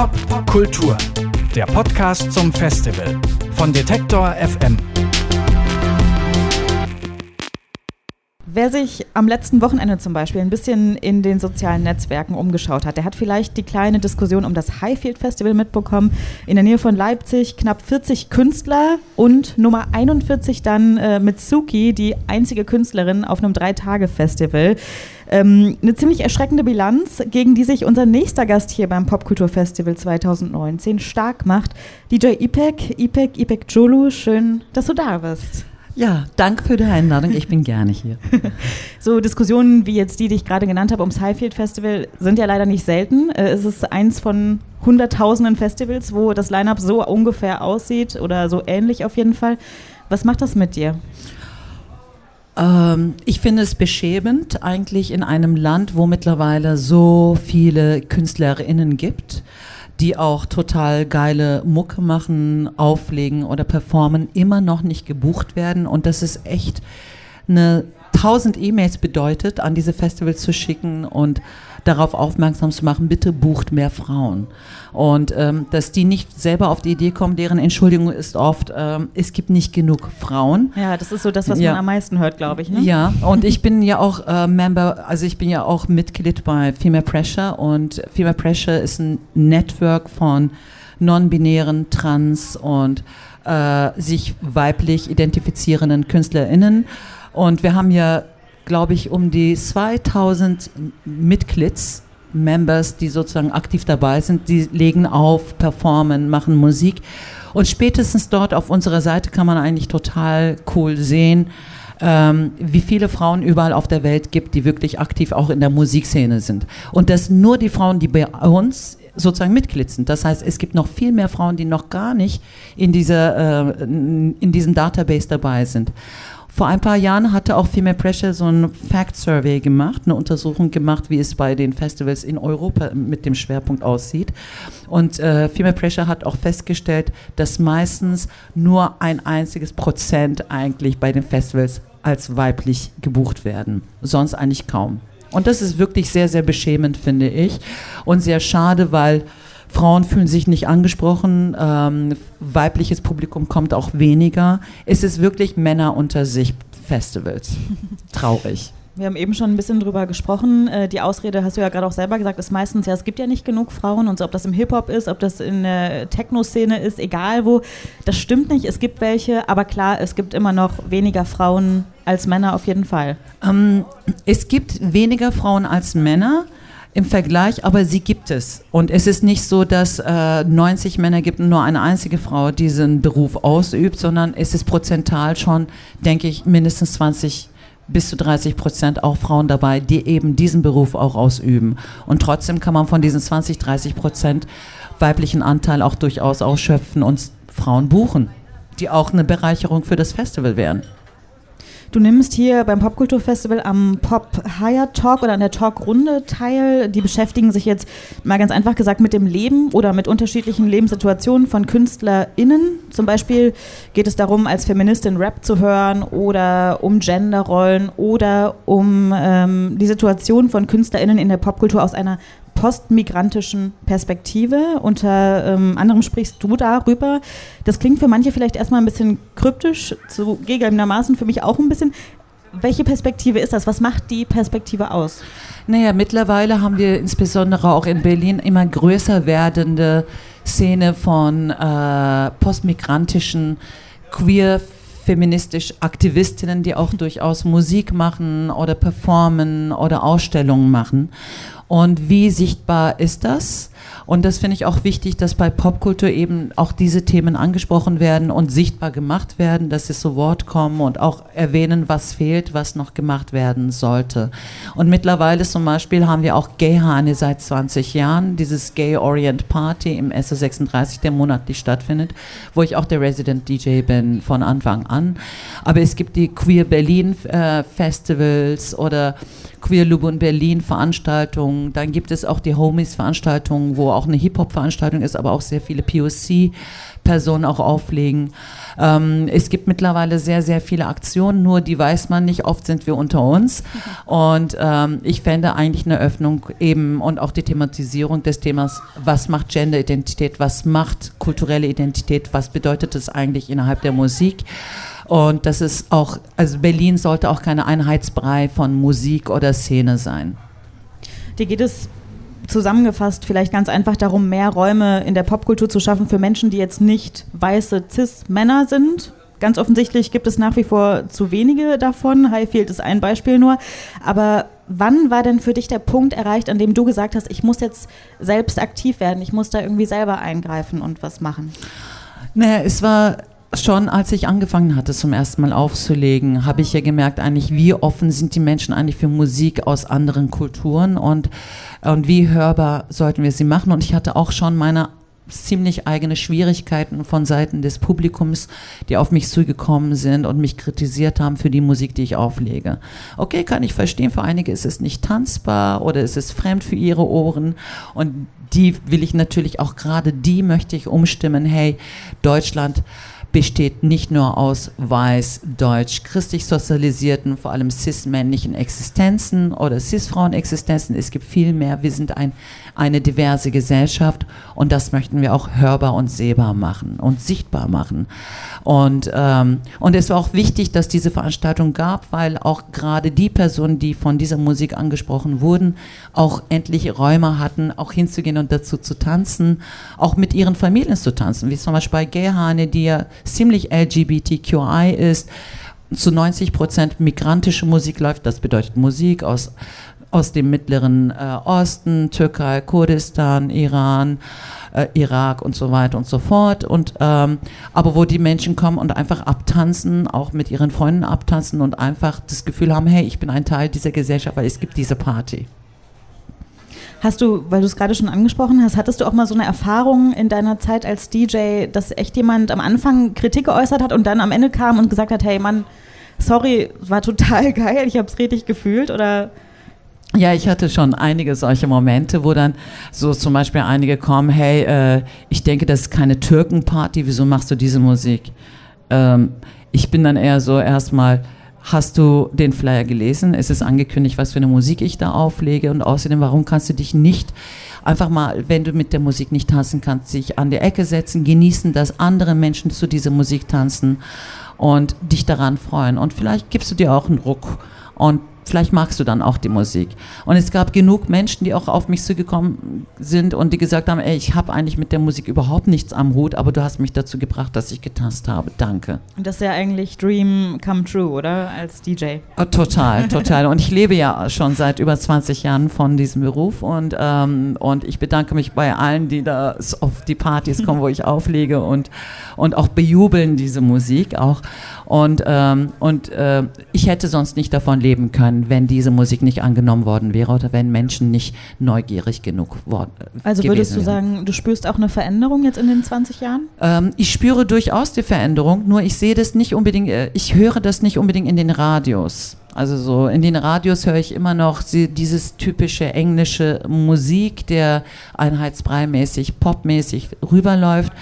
Pop Kultur, der Podcast zum Festival von Detektor FM. Wer sich am letzten Wochenende zum Beispiel ein bisschen in den sozialen Netzwerken umgeschaut hat, der hat vielleicht die kleine Diskussion um das Highfield Festival mitbekommen. In der Nähe von Leipzig knapp 40 Künstler und Nummer 41 dann äh, Mitsuki, die einzige Künstlerin auf einem Drei-Tage-Festival. Ähm, eine ziemlich erschreckende Bilanz, gegen die sich unser nächster Gast hier beim Popkulturfestival 2019 stark macht. DJ Ipek, Ipek, Ipek Jolu, schön, dass du da bist. Ja, danke für die Einladung. Ich bin gerne hier. so Diskussionen wie jetzt die, die ich gerade genannt habe ums Highfield Festival, sind ja leider nicht selten. Äh, es ist eins von hunderttausenden Festivals, wo das Line-up so ungefähr aussieht oder so ähnlich auf jeden Fall. Was macht das mit dir? Ähm, ich finde es beschämend, eigentlich in einem Land, wo mittlerweile so viele KünstlerInnen gibt die auch total geile Mucke machen, auflegen oder performen, immer noch nicht gebucht werden. Und das ist echt eine tausend E-Mails bedeutet, an diese Festivals zu schicken und darauf aufmerksam zu machen, bitte bucht mehr Frauen. Und ähm, dass die nicht selber auf die Idee kommen, deren Entschuldigung ist oft, ähm, es gibt nicht genug Frauen. Ja, das ist so das, was ja. man am meisten hört, glaube ich. Ne? Ja, und ich bin ja auch äh, Member, also ich bin ja auch Mitglied bei Female Pressure und Female Pressure ist ein Network von non-binären, trans und äh, sich weiblich identifizierenden KünstlerInnen. Und wir haben ja, glaube ich, um die 2000 Mitglieds, Members, die sozusagen aktiv dabei sind, die legen auf, performen, machen Musik. Und spätestens dort auf unserer Seite kann man eigentlich total cool sehen, ähm, wie viele Frauen überall auf der Welt gibt, die wirklich aktiv auch in der Musikszene sind. Und das nur die Frauen, die bei uns sozusagen Mitglied sind. Das heißt, es gibt noch viel mehr Frauen, die noch gar nicht in, dieser, äh, in diesem Database dabei sind. Vor ein paar Jahren hatte auch Female Pressure so ein Fact Survey gemacht, eine Untersuchung gemacht, wie es bei den Festivals in Europa mit dem Schwerpunkt aussieht. Und äh, Female Pressure hat auch festgestellt, dass meistens nur ein einziges Prozent eigentlich bei den Festivals als weiblich gebucht werden. Sonst eigentlich kaum. Und das ist wirklich sehr, sehr beschämend, finde ich. Und sehr schade, weil Frauen fühlen sich nicht angesprochen, ähm, weibliches Publikum kommt auch weniger. Es ist wirklich Männer unter sich Festivals. Traurig. Wir haben eben schon ein bisschen drüber gesprochen. Äh, die Ausrede hast du ja gerade auch selber gesagt, ist meistens, ja, es gibt ja nicht genug Frauen und so, ob das im Hip-Hop ist, ob das in der Techno-Szene ist, egal wo. Das stimmt nicht, es gibt welche, aber klar, es gibt immer noch weniger Frauen als Männer auf jeden Fall. Ähm, es gibt weniger Frauen als Männer im Vergleich, aber sie gibt es. Und es ist nicht so, dass äh, 90 Männer gibt und nur eine einzige Frau diesen Beruf ausübt, sondern es ist prozental schon, denke ich, mindestens 20 bis zu 30 Prozent auch Frauen dabei, die eben diesen Beruf auch ausüben. Und trotzdem kann man von diesen 20, 30 Prozent weiblichen Anteil auch durchaus ausschöpfen und Frauen buchen, die auch eine Bereicherung für das Festival wären. Du nimmst hier beim Popkulturfestival am Pop Higher Talk oder an der Talkrunde teil. Die beschäftigen sich jetzt mal ganz einfach gesagt mit dem Leben oder mit unterschiedlichen Lebenssituationen von KünstlerInnen. Zum Beispiel geht es darum, als Feministin Rap zu hören oder um Genderrollen oder um ähm, die Situation von KünstlerInnen in der Popkultur aus einer postmigrantischen Perspektive. Unter ähm, anderem sprichst du darüber. Das klingt für manche vielleicht erstmal ein bisschen kryptisch, zugegebenermaßen für mich auch ein bisschen. Welche Perspektive ist das? Was macht die Perspektive aus? Naja, mittlerweile haben wir insbesondere auch in Berlin immer größer werdende Szene von äh, postmigrantischen queer feministisch Aktivistinnen, die auch durchaus Musik machen oder performen oder Ausstellungen machen. Und wie sichtbar ist das? Und das finde ich auch wichtig, dass bei Popkultur eben auch diese Themen angesprochen werden und sichtbar gemacht werden, dass sie zu Wort kommen und auch erwähnen, was fehlt, was noch gemacht werden sollte. Und mittlerweile zum Beispiel haben wir auch Gayhane seit 20 Jahren, dieses Gay Orient Party im SO36, der monatlich stattfindet, wo ich auch der Resident DJ bin von Anfang an. Aber es gibt die Queer Berlin äh, Festivals oder Queer Lubun Berlin Veranstaltungen. Dann gibt es auch die Homies Veranstaltungen, wo auch eine Hip-Hop-Veranstaltung ist, aber auch sehr viele POC-Personen auch auflegen. Ähm, es gibt mittlerweile sehr, sehr viele Aktionen, nur die weiß man nicht. Oft sind wir unter uns. Und ähm, ich fände eigentlich eine Öffnung eben und auch die Thematisierung des Themas, was macht Gender-Identität, was macht kulturelle Identität, was bedeutet es eigentlich innerhalb der Musik. Und das ist auch, also Berlin sollte auch keine Einheitsbrei von Musik oder Szene sein. Dir geht es zusammengefasst vielleicht ganz einfach darum, mehr Räume in der Popkultur zu schaffen für Menschen, die jetzt nicht weiße Cis-Männer sind. Ganz offensichtlich gibt es nach wie vor zu wenige davon. Highfield ist ein Beispiel nur. Aber wann war denn für dich der Punkt erreicht, an dem du gesagt hast, ich muss jetzt selbst aktiv werden, ich muss da irgendwie selber eingreifen und was machen? Naja, es war schon als ich angefangen hatte, zum ersten Mal aufzulegen, habe ich ja gemerkt, eigentlich, wie offen sind die Menschen eigentlich für Musik aus anderen Kulturen und, und wie hörbar sollten wir sie machen. Und ich hatte auch schon meine ziemlich eigene Schwierigkeiten von Seiten des Publikums, die auf mich zugekommen sind und mich kritisiert haben für die Musik, die ich auflege. Okay, kann ich verstehen, für einige ist es nicht tanzbar oder ist es fremd für ihre Ohren und die will ich natürlich auch gerade die möchte ich umstimmen. Hey, Deutschland besteht nicht nur aus weiß, deutsch, christlich sozialisierten, vor allem cis-männlichen Existenzen oder cis-Frauen-Existenzen. Es gibt viel mehr. Wir sind ein, eine diverse Gesellschaft und das möchten wir auch hörbar und sehbar machen und sichtbar machen. Und, ähm, und es war auch wichtig, dass diese Veranstaltung gab, weil auch gerade die Personen, die von dieser Musik angesprochen wurden, auch endlich Räume hatten, auch hinzugehen und dazu zu tanzen, auch mit ihren Familien zu tanzen, wie zum Beispiel bei Gehane, die ja ziemlich LGBTQI ist, zu 90 Prozent migrantische Musik läuft. Das bedeutet Musik aus, aus dem Mittleren äh, Osten, Türkei, Kurdistan, Iran, äh, Irak und so weiter und so fort. Und, ähm, aber wo die Menschen kommen und einfach abtanzen, auch mit ihren Freunden abtanzen und einfach das Gefühl haben, hey, ich bin ein Teil dieser Gesellschaft, weil es gibt diese Party. Hast du, weil du es gerade schon angesprochen hast, hattest du auch mal so eine Erfahrung in deiner Zeit als DJ, dass echt jemand am Anfang Kritik geäußert hat und dann am Ende kam und gesagt hat, hey Mann, sorry, war total geil, ich habe es richtig gefühlt oder ja, ich hatte schon einige solche Momente, wo dann so zum Beispiel einige kommen, hey, äh, ich denke, das ist keine Türkenparty, wieso machst du diese Musik? Ähm, ich bin dann eher so erstmal, Hast du den Flyer gelesen? Es ist angekündigt, was für eine Musik ich da auflege. Und außerdem, warum kannst du dich nicht einfach mal, wenn du mit der Musik nicht tanzen kannst, sich an die Ecke setzen, genießen, dass andere Menschen zu dieser Musik tanzen und dich daran freuen. Und vielleicht gibst du dir auch einen Ruck und vielleicht magst du dann auch die Musik. Und es gab genug Menschen, die auch auf mich zugekommen sind und die gesagt haben, ey, ich habe eigentlich mit der Musik überhaupt nichts am Hut, aber du hast mich dazu gebracht, dass ich getanzt habe. Danke. Und das ist ja eigentlich Dream come true, oder? Als DJ. Oh, total, total. Und ich lebe ja schon seit über 20 Jahren von diesem Beruf und, ähm, und ich bedanke mich bei allen, die da auf die Partys kommen, wo ich auflege und, und auch bejubeln diese Musik auch. Und, ähm, und äh, ich hätte sonst nicht davon leben können, wenn diese Musik nicht angenommen worden wäre oder wenn Menschen nicht neugierig genug worden äh, Also würdest du sagen, du spürst auch eine Veränderung jetzt in den 20 Jahren? Ähm, ich spüre durchaus die Veränderung, nur ich sehe das nicht unbedingt, äh, ich höre das nicht unbedingt in den Radios. Also so in den Radios höre ich immer noch dieses typische englische Musik, der einheitsbreimäßig, popmäßig rüberläuft.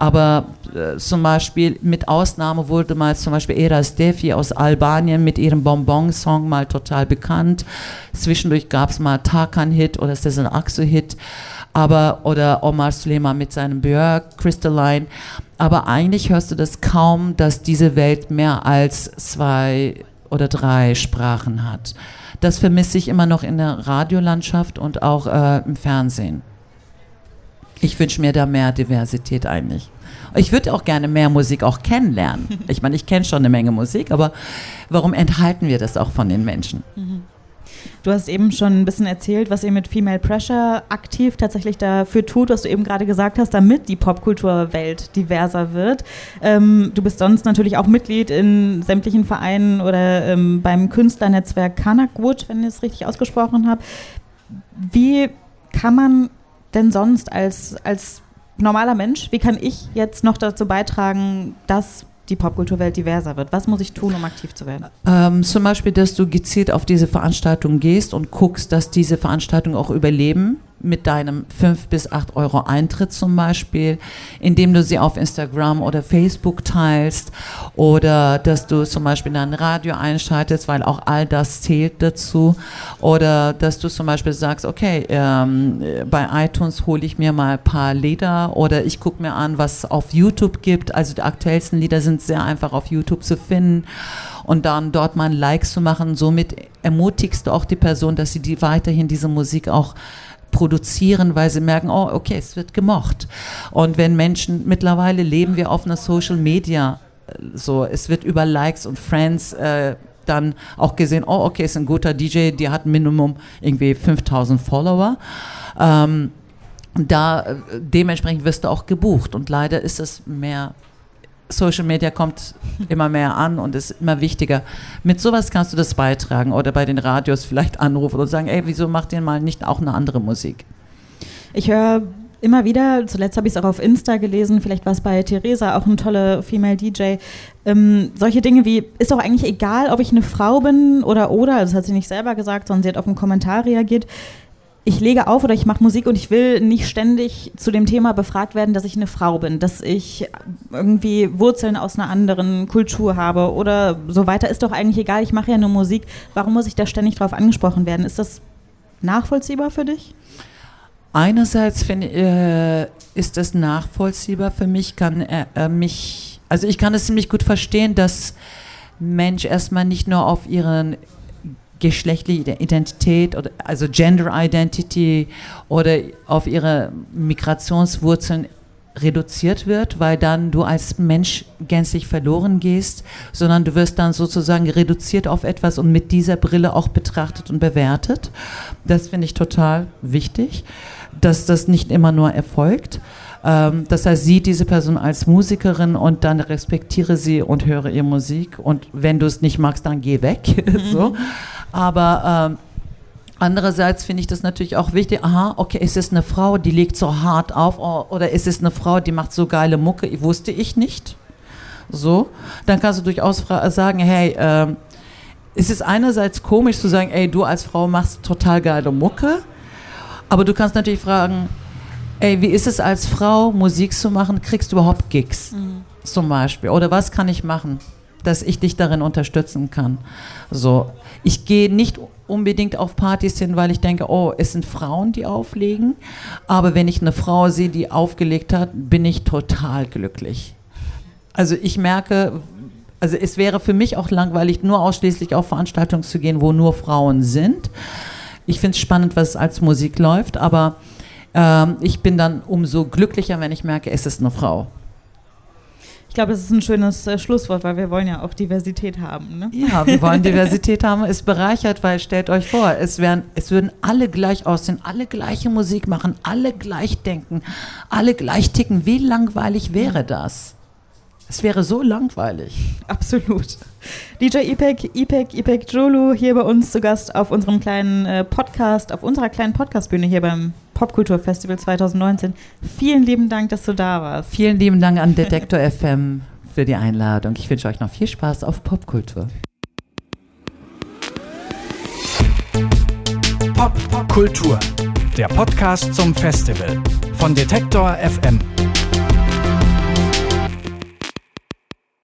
Aber äh, zum Beispiel mit Ausnahme wurde mal zum Beispiel Era Steffi aus Albanien mit ihrem Bonbon-Song mal total bekannt. Zwischendurch gab es mal Tarkan-Hit oder Cezanne Axo-Hit. Aber, oder Omar Suleiman mit seinem Björk, Crystalline. Aber eigentlich hörst du das kaum, dass diese Welt mehr als zwei oder drei Sprachen hat. Das vermisse ich immer noch in der Radiolandschaft und auch äh, im Fernsehen. Ich wünsche mir da mehr Diversität eigentlich. Ich würde auch gerne mehr Musik auch kennenlernen. Ich meine, ich kenne schon eine Menge Musik, aber warum enthalten wir das auch von den Menschen? Mhm. Du hast eben schon ein bisschen erzählt, was ihr mit Female Pressure aktiv tatsächlich dafür tut, was du eben gerade gesagt hast, damit die Popkulturwelt diverser wird. Ähm, du bist sonst natürlich auch Mitglied in sämtlichen Vereinen oder ähm, beim Künstlernetzwerk Kanakwood, wenn ich es richtig ausgesprochen habe. Wie kann man denn sonst als, als normaler Mensch, wie kann ich jetzt noch dazu beitragen, dass die Popkulturwelt diverser wird? Was muss ich tun, um aktiv zu werden? Ähm, zum Beispiel, dass du gezielt auf diese Veranstaltung gehst und guckst, dass diese Veranstaltungen auch überleben mit deinem 5 bis 8 Euro Eintritt zum Beispiel, indem du sie auf Instagram oder Facebook teilst oder dass du zum Beispiel dein Radio einschaltest, weil auch all das zählt dazu oder dass du zum Beispiel sagst, okay, ähm, bei iTunes hole ich mir mal ein paar Lieder oder ich gucke mir an, was auf YouTube gibt. Also die aktuellsten Lieder sind sehr einfach auf YouTube zu finden und dann dort mal ein Like zu machen. Somit ermutigst du auch die Person, dass sie die weiterhin diese Musik auch produzieren, weil sie merken, oh, okay, es wird gemocht. Und wenn Menschen, mittlerweile leben wir auf einer Social Media, äh, so, es wird über Likes und Friends äh, dann auch gesehen, oh, okay, ist ein guter DJ, die hat Minimum irgendwie 5000 Follower. Ähm, da äh, dementsprechend wirst du auch gebucht und leider ist es mehr Social Media kommt immer mehr an und ist immer wichtiger. Mit sowas kannst du das beitragen oder bei den Radios vielleicht anrufen und sagen, ey, wieso macht ihr mal nicht auch eine andere Musik? Ich höre immer wieder, zuletzt habe ich es auch auf Insta gelesen, vielleicht war es bei Theresa, auch eine tolle Female DJ, ähm, solche Dinge wie, ist doch eigentlich egal, ob ich eine Frau bin oder oder, das hat sie nicht selber gesagt, sondern sie hat auf einen Kommentar reagiert ich lege auf oder ich mache Musik und ich will nicht ständig zu dem Thema befragt werden, dass ich eine Frau bin, dass ich irgendwie Wurzeln aus einer anderen Kultur habe oder so weiter. Ist doch eigentlich egal, ich mache ja nur Musik. Warum muss ich da ständig drauf angesprochen werden? Ist das nachvollziehbar für dich? Einerseits find, äh, ist das nachvollziehbar für mich, kann äh, mich, also ich kann es ziemlich gut verstehen, dass Mensch erstmal nicht nur auf ihren geschlechtliche Identität oder also Gender Identity oder auf ihre Migrationswurzeln reduziert wird, weil dann du als Mensch gänzlich verloren gehst, sondern du wirst dann sozusagen reduziert auf etwas und mit dieser Brille auch betrachtet und bewertet. Das finde ich total wichtig, dass das nicht immer nur erfolgt. Ähm, das heißt, sieh diese Person als Musikerin und dann respektiere sie und höre ihre Musik und wenn du es nicht magst, dann geh weg. so. Aber ähm, andererseits finde ich das natürlich auch wichtig. Aha, okay, ist es eine Frau, die legt so hart auf oder ist es eine Frau, die macht so geile Mucke? Wusste ich nicht. So, dann kannst du durchaus sagen, hey, ähm, es ist einerseits komisch zu sagen, ey, du als Frau machst total geile Mucke, aber du kannst natürlich fragen, ey, wie ist es als Frau, Musik zu machen? Kriegst du überhaupt Gigs mhm. zum Beispiel? Oder was kann ich machen, dass ich dich darin unterstützen kann? So, ich gehe nicht unbedingt auf Partys hin, weil ich denke, oh, es sind Frauen, die auflegen. Aber wenn ich eine Frau sehe, die aufgelegt hat, bin ich total glücklich. Also ich merke, also es wäre für mich auch langweilig, nur ausschließlich auf Veranstaltungen zu gehen, wo nur Frauen sind. Ich finde es spannend, was als Musik läuft, aber ähm, ich bin dann umso glücklicher, wenn ich merke, es ist eine Frau. Ich glaube, das ist ein schönes äh, Schlusswort, weil wir wollen ja auch Diversität haben. Ne? Ja, wir wollen Diversität haben. Es bereichert, weil stellt euch vor, es, wären, es würden alle gleich aussehen, alle gleiche Musik machen, alle gleich denken, alle gleich ticken. Wie langweilig wäre das? Es wäre so langweilig. Absolut. DJ Ipek, Ipek, Ipek Jolu hier bei uns zu Gast auf unserem kleinen äh, Podcast, auf unserer kleinen Podcastbühne hier beim Popkulturfestival 2019. Vielen lieben Dank, dass du da warst. Vielen lieben Dank an Detektor FM für die Einladung. Ich wünsche euch noch viel Spaß auf Popkultur. Popkultur, der Podcast zum Festival von Detektor FM.